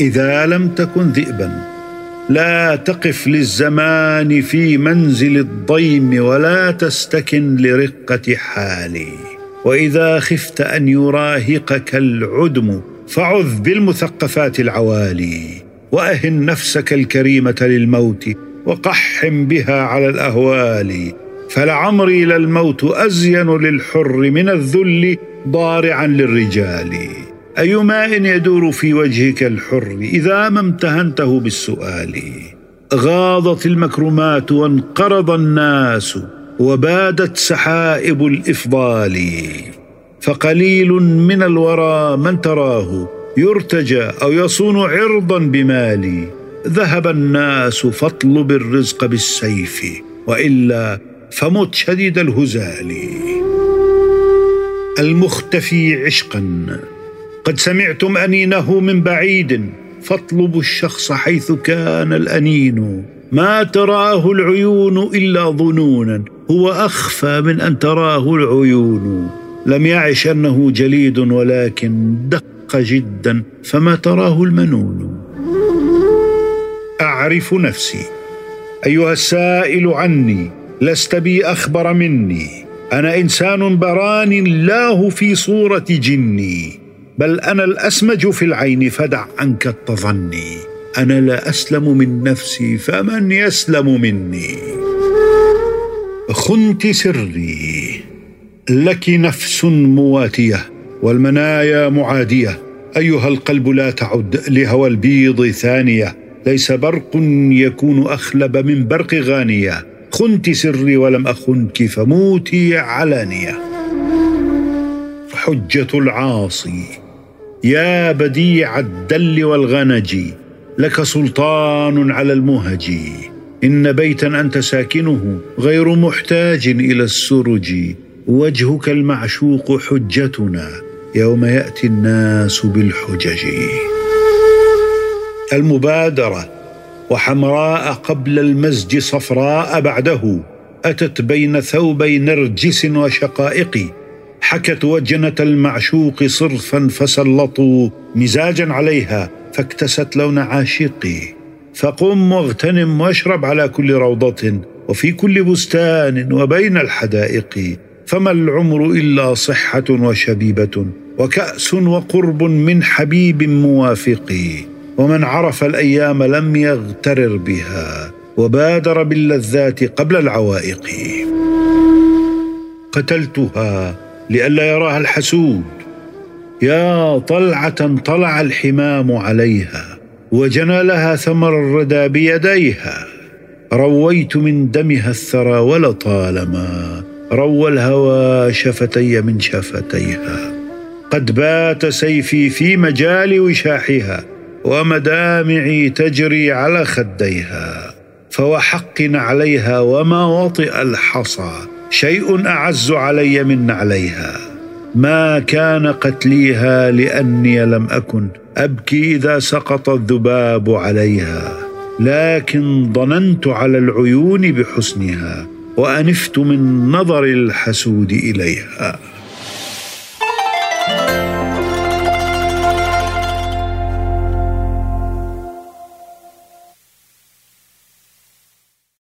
إذا لم تكن ذئبا. لا تقف للزمان في منزل الضيم ولا تستكن لرقة حالي. وإذا خفت أن يراهقك العدم فعذ بالمثقفات العوالي. وأهن نفسك الكريمة للموت وقحم بها على الأهوال. فلعمري للموت أزين للحر من الذل ضارعا للرجال. أي ماء يدور في وجهك الحر إذا ما امتهنته بالسؤال؟ غاضت المكرمات وانقرض الناس وبادت سحائب الإفضال. فقليل من الورى من تراه يرتجى أو يصون عرضا بمال. ذهب الناس فاطلب الرزق بالسيف وإلا فمت شديد الهزال. المختفي عشقا. قد سمعتم أنينه من بعيد فاطلبوا الشخص حيث كان الأنين. ما تراه العيون إلا ظنونا هو أخفى من أن تراه العيون. لم يعش أنه جليد ولكن دق جدا فما تراه المنون. أعرف نفسي. أيها السائل عني لست بي أخبر مني. أنا إنسان براني الله في صورة جني. بل أنا الأسمج في العين فدع عنك التظني. أنا لا أسلم من نفسي فمن يسلم مني؟ خنت سري لك نفس مواتية والمنايا معادية. أيها القلب لا تعد لهوى البيض ثانية. ليس برق يكون أخلب من برق غانية. خنت سري ولم أخنك فموتي علانية. حجه العاصي يا بديع الدل والغنج لك سلطان على المهج. إن بيتا أنت ساكنه غير محتاج إلى السرج وجهك المعشوق حجتنا يوم يأتي الناس بالحجج. المبادرة وحمراء قبل المزج صفراء بعده أتت بين ثوبي نرجس وشقائق حكت وجنة المعشوق صرفا فسلطوا مزاجا عليها فاكتست لون عاشقي. فقم واغتنم واشرب على كل روضة وفي كل بستان وبين الحدائق. فما العمر إلا صحة وشبيبة وكأس وقرب من حبيب موافق. ومن عرف الأيام لم يغترر بها وبادر باللذات قبل العوائق. قتلتها لئلا يراها الحسود. يا طلعة طلع الحمام عليها وجنى لها ثمر الردى بيديها. رويت من دمها الثرى ولطالما روى الهوى شفتي من شفتيها. قد بات سيفي في مجال وشاحها ومدامعي تجري على خديها. فوحق عليها وما وطئ الحصى شيء أعز علي من عليها ما كان قتليها لأني لم أكن. أبكي إذا سقط الذباب عليها. لكن ضننت على العيون بحسنها وأنفت من نظر الحسود إليها.